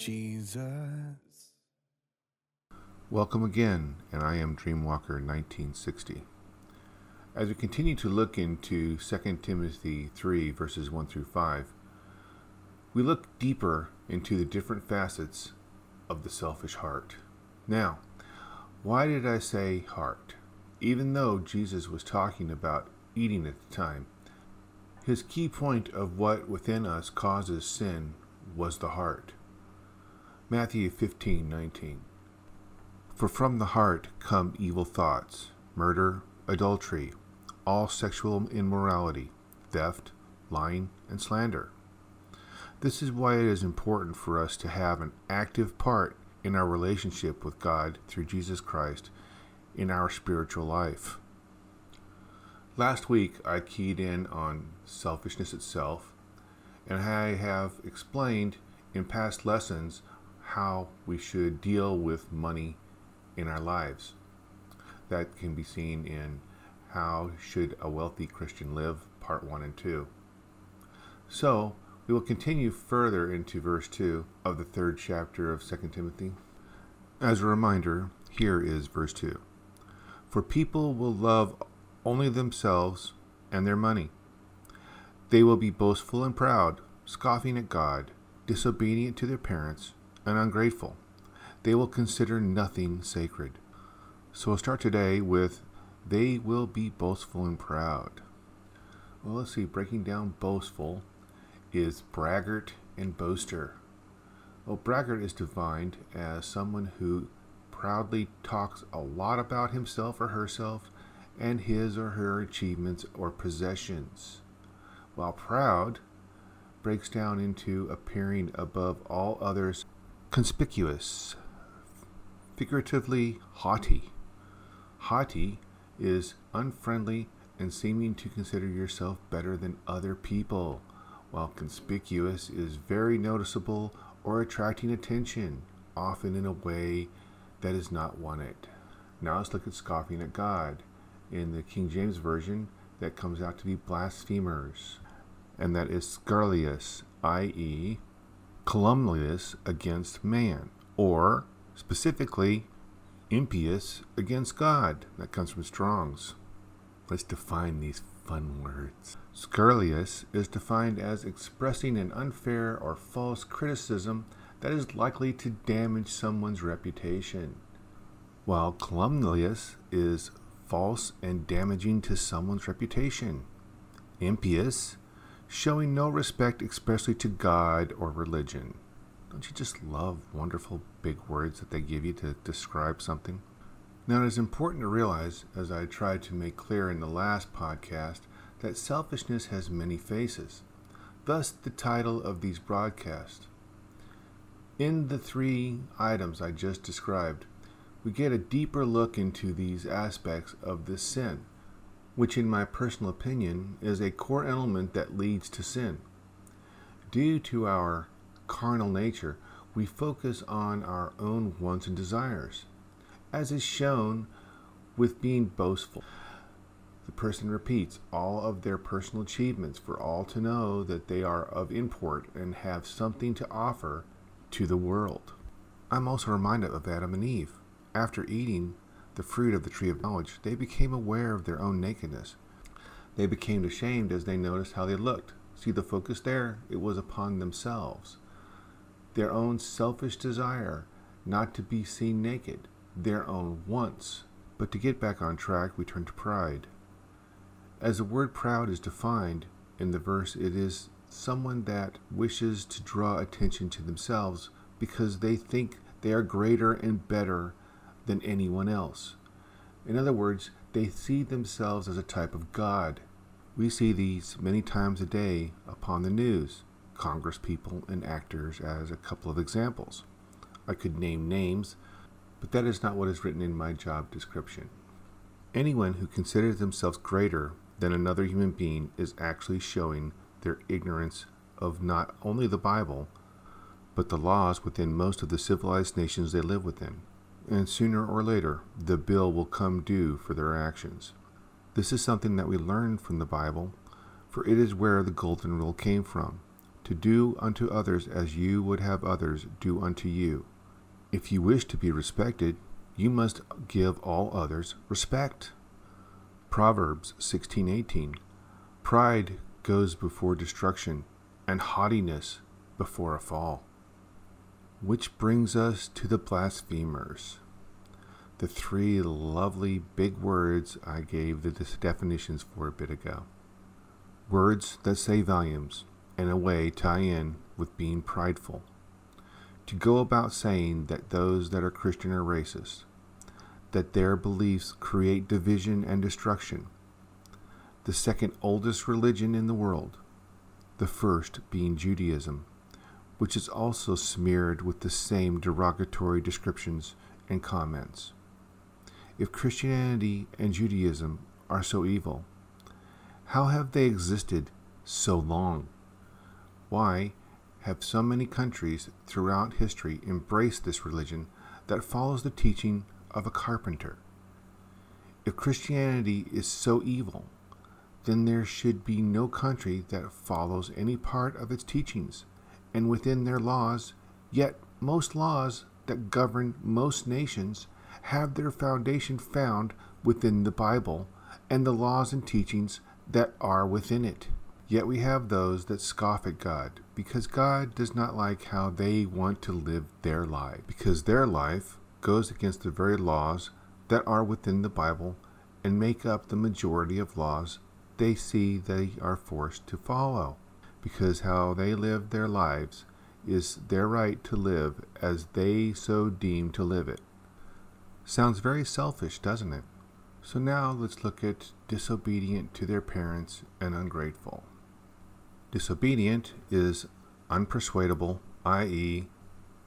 Jesus. Welcome again, and I am Dreamwalker 1960. As we continue to look into 2 Timothy 3, verses 1 through 5, we look deeper into the different facets of the selfish heart. Now, why did I say heart? Even though Jesus was talking about eating at the time, his key point of what within us causes sin was the heart. Matthew 15:19 For from the heart come evil thoughts, murder, adultery, all sexual immorality, theft, lying, and slander. This is why it is important for us to have an active part in our relationship with God through Jesus Christ in our spiritual life. Last week, I keyed in on selfishness itself, and I have explained in past lessons how we should deal with money in our lives. That can be seen in How Should a Wealthy Christian Live, Part 1 and 2. So, we will continue further into verse 2 of the third chapter of 2 Timothy. As a reminder, here is verse 2 For people will love only themselves and their money. They will be boastful and proud, scoffing at God, disobedient to their parents, and ungrateful. They will consider nothing sacred. So we'll start today with they will be boastful and proud. Well, let's see, breaking down boastful is braggart and boaster. Well, braggart is defined as someone who proudly talks a lot about himself or herself and his or her achievements or possessions, while proud breaks down into appearing above all others conspicuous, figuratively haughty. Haughty is unfriendly and seeming to consider yourself better than other people, while conspicuous is very noticeable or attracting attention, often in a way that is not wanted. Now let's look at scoffing at God. In the King James Version, that comes out to be blasphemers, and that is scurrilous, i.e., calumnious against man, or specifically impious against God. That comes from Strong's. Let's define these fun words. Scurrilous is defined as expressing an unfair or false criticism that is likely to damage someone's reputation, while calumnious is false and damaging to someone's reputation. Impious, showing no respect especially to God or religion. Don't you just love wonderful big words that they give you to describe something? Now, it is important to realize, as I tried to make clear in the last podcast, that selfishness has many faces. Thus, the title of these broadcasts. In the three items I just described, we get a deeper look into these aspects of this sin, which, in my personal opinion, is a core element that leads to sin. Due to our carnal nature, we focus on our own wants and desires, as is shown with being boastful. The person repeats all of their personal achievements for all to know that they are of import and have something to offer to the world. I'm also reminded of Adam and Eve. After eating the fruit of the tree of knowledge, they became aware of their own nakedness. They became ashamed as they noticed how they looked. See the focus there? It was upon themselves. Their own selfish desire not to be seen naked, their own wants. But to get back on track, we turn to pride. As the word proud is defined in the verse, it is someone that wishes to draw attention to themselves because they think they are greater and better than anyone else. In other words, they see themselves as a type of God. We see these many times a day upon the news, congresspeople and actors as a couple of examples. I could name names, but that is not what is written in my job description. Anyone who considers themselves greater than another human being is actually showing their ignorance of not only the Bible, but the laws within most of the civilized nations they live within. And sooner or later, the bill will come due for their actions. This is something that we learn from the Bible, for it is where the golden rule came from to do unto others as you would have others do unto you. If you wish to be respected, you must give all others respect. Proverbs 16:18 Pride goes before destruction and haughtiness before a fall. Which brings us to the blasphemers. The three lovely big words I gave the definitions for a bit ago. Words that say volumes, in a way tie in with being prideful. To go about saying that those that are Christian are racist, that their beliefs create division and destruction. The second oldest religion in the world, the first being Judaism, which is also smeared with the same derogatory descriptions and comments. If Christianity and Judaism are so evil, how have they existed so long? Why have so many countries throughout history embraced this religion that follows the teaching of a carpenter? If Christianity is so evil, then there should be no country that follows any part of its teachings and within their laws, yet most laws that govern most nations have their foundation found within the Bible and the laws and teachings that are within it. Yet we have those that scoff at God because God does not like how they want to live their life, because their life goes against the very laws that are within the Bible and make up the majority of laws they see they are forced to follow, because how they live their lives is their right to live as they so deem to live it. Sounds very selfish, doesn't it? So now let's look at disobedient to their parents and ungrateful. Disobedient is unpersuadable, i.e.,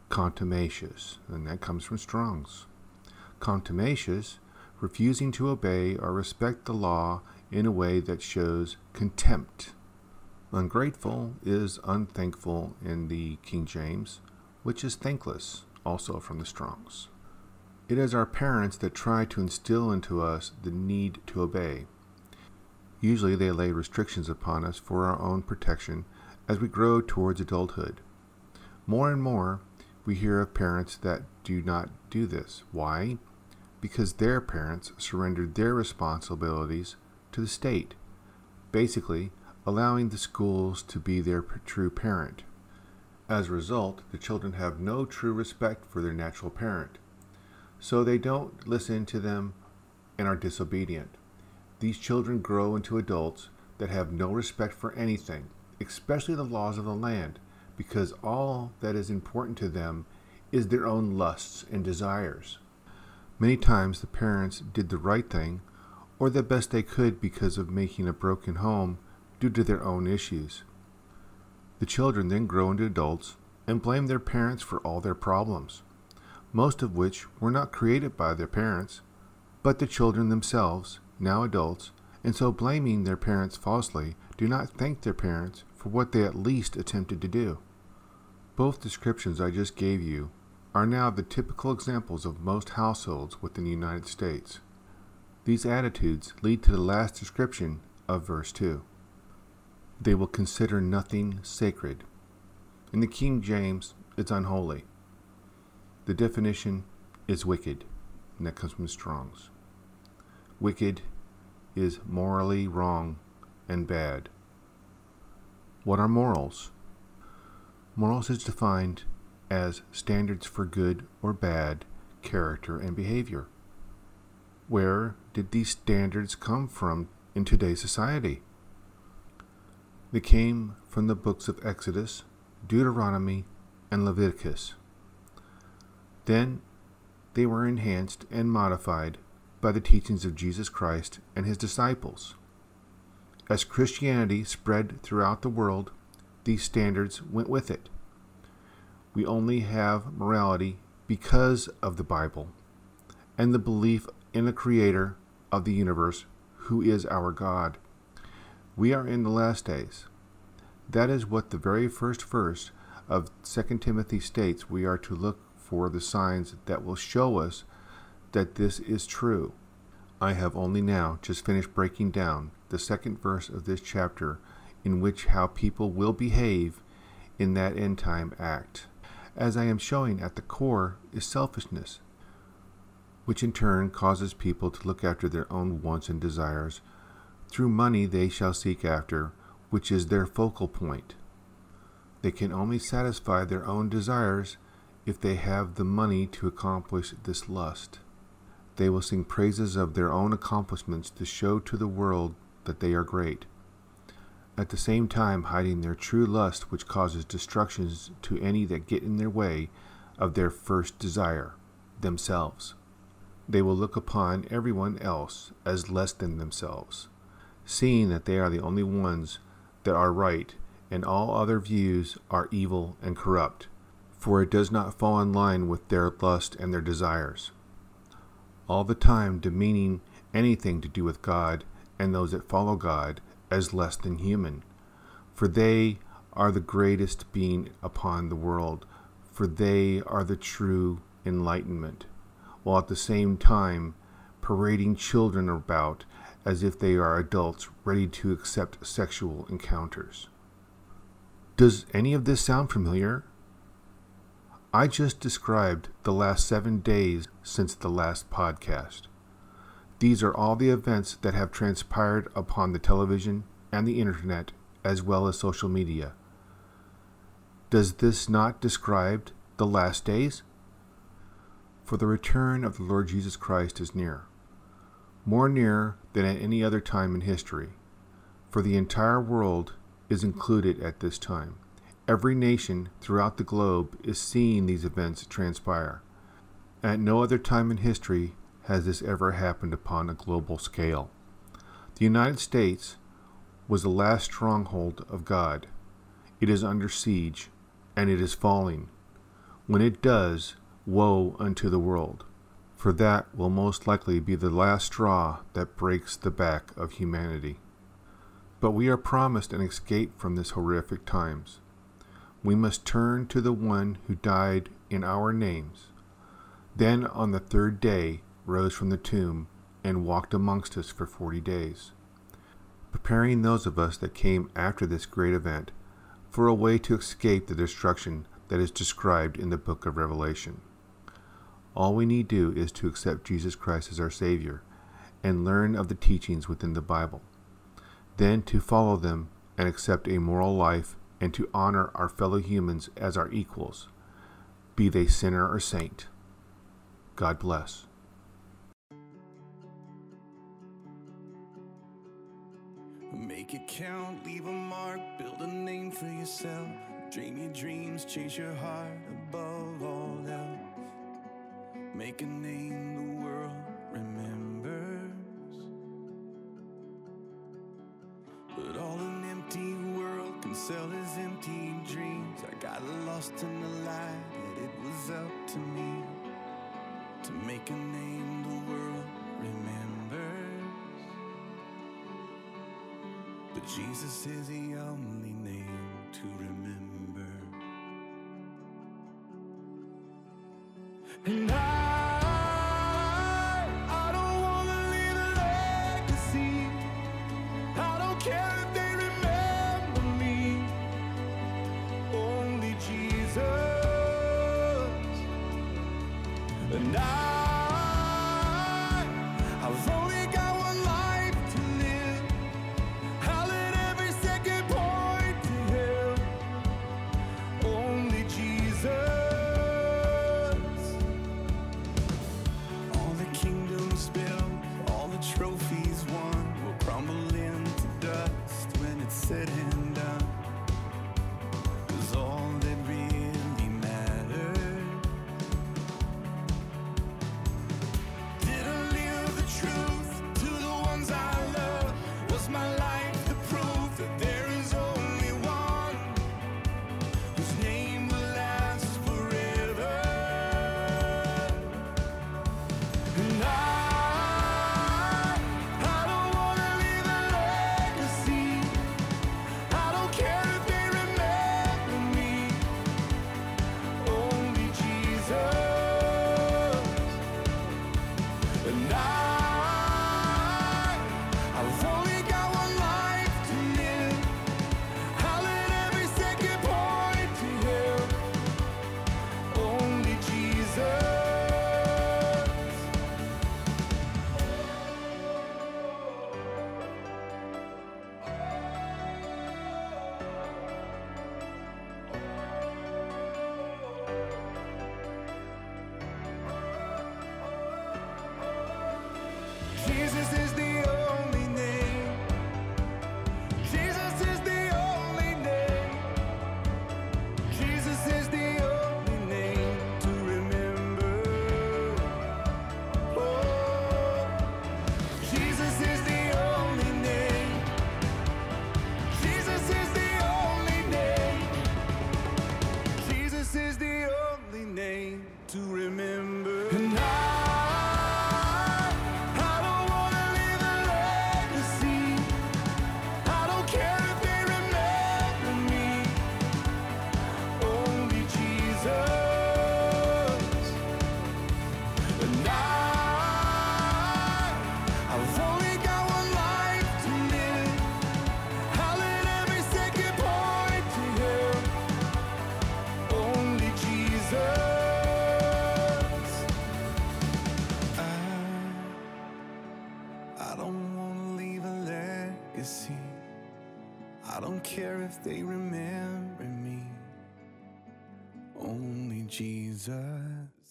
contumacious, and that comes from Strong's. Contumacious, refusing to obey or respect the law in a way that shows contempt. Ungrateful is unthankful in the King James, which is thankless, also from the Strongs. It is our parents that try to instill into us the need to obey. Usually they lay restrictions upon us for our own protection as we grow towards adulthood. More and more, we hear of parents that do not do this. Why? Because their parents surrendered their responsibilities to the state, basically allowing the schools to be their true parent. As a result, the children have no true respect for their natural parent, so they don't listen to them and are disobedient. These children grow into adults that have no respect for anything, especially the laws of the land, because all that is important to them is their own lusts and desires. Many times the parents did the right thing or the best they could because of making a broken home due to their own issues. The children then grow into adults and blame their parents for all their problems, most of which were not created by their parents, but the children themselves now adults, and so blaming their parents falsely, do not thank their parents for what they at least attempted to do. Both descriptions I just gave you are now the typical examples of most households within the United States. These attitudes lead to the last description of verse 2. They will consider nothing sacred. In the King James, it's unholy. The definition is wicked, and that comes from Strong's. Wicked is morally wrong and bad. What are morals? Morals is defined as standards for good or bad character and behavior. Where did these standards come from in today's society? They came from the books of Exodus, Deuteronomy, and Leviticus. Then they were enhanced and modified by the teachings of Jesus Christ and his disciples. As Christianity spread throughout the world, these standards went with it. We only have morality because of the Bible and the belief in the Creator of the universe, who is our God. We are in the last days. That is what the very first verse of 2 Timothy states we are to look for the signs that will show us that this is true. I have only now just finished breaking down the second verse of this chapter, in which how people will behave in that end time act. As I am showing at the core is selfishness, which in turn causes people to look after their own wants and desires. Through money they shall seek after, which is their focal point. They can only satisfy their own desires if they have the money to accomplish this lust. They will sing praises of their own accomplishments to show to the world that they are great, at the same time hiding their true lust, which causes destructions to any that get in their way of their first desire, themselves. They will look upon everyone else as less than themselves, seeing that they are the only ones that are right, and all other views are evil and corrupt, for it does not fall in line with their lust and their desires. All the time demeaning anything to do with God and those that follow God as less than human, for they are the greatest being upon the world, for they are the true enlightenment, while at the same time parading children about as if they are adults ready to accept sexual encounters. Does any of this sound familiar? I just described the last seven days since the last podcast. These are all the events that have transpired upon the television and the internet, as well as social media. Does this not describe the last days? For the return of the Lord Jesus Christ is near, more near than at any other time in history, for the entire world is included at this time. Every nation throughout the globe is seeing these events transpire. At no other time in history has this ever happened upon a global scale. The United States was the last stronghold of God. It is under siege, and it is falling. When it does, woe unto the world, for that will most likely be the last straw that breaks the back of humanity. But we are promised an escape from this horrific times we must turn to the one who died in our names. Then on the third day rose from the tomb and walked amongst us for forty days, preparing those of us that came after this great event for a way to escape the destruction that is described in the book of Revelation. All we need do is to accept Jesus Christ as our Savior and learn of the teachings within the Bible, then to follow them and accept a moral life and to honor our fellow humans as our equals, be they sinner or saint. God bless. Make it count, leave a mark, build a name for yourself. Dream your dreams, chase your heart above all. Make a name the world remembers. But all an empty world can sell is empty dreams. I got lost in the light, that it was up to me to make a name the world remembers. But Jesus is the only name to remember. And I they remember me. Only Jesus.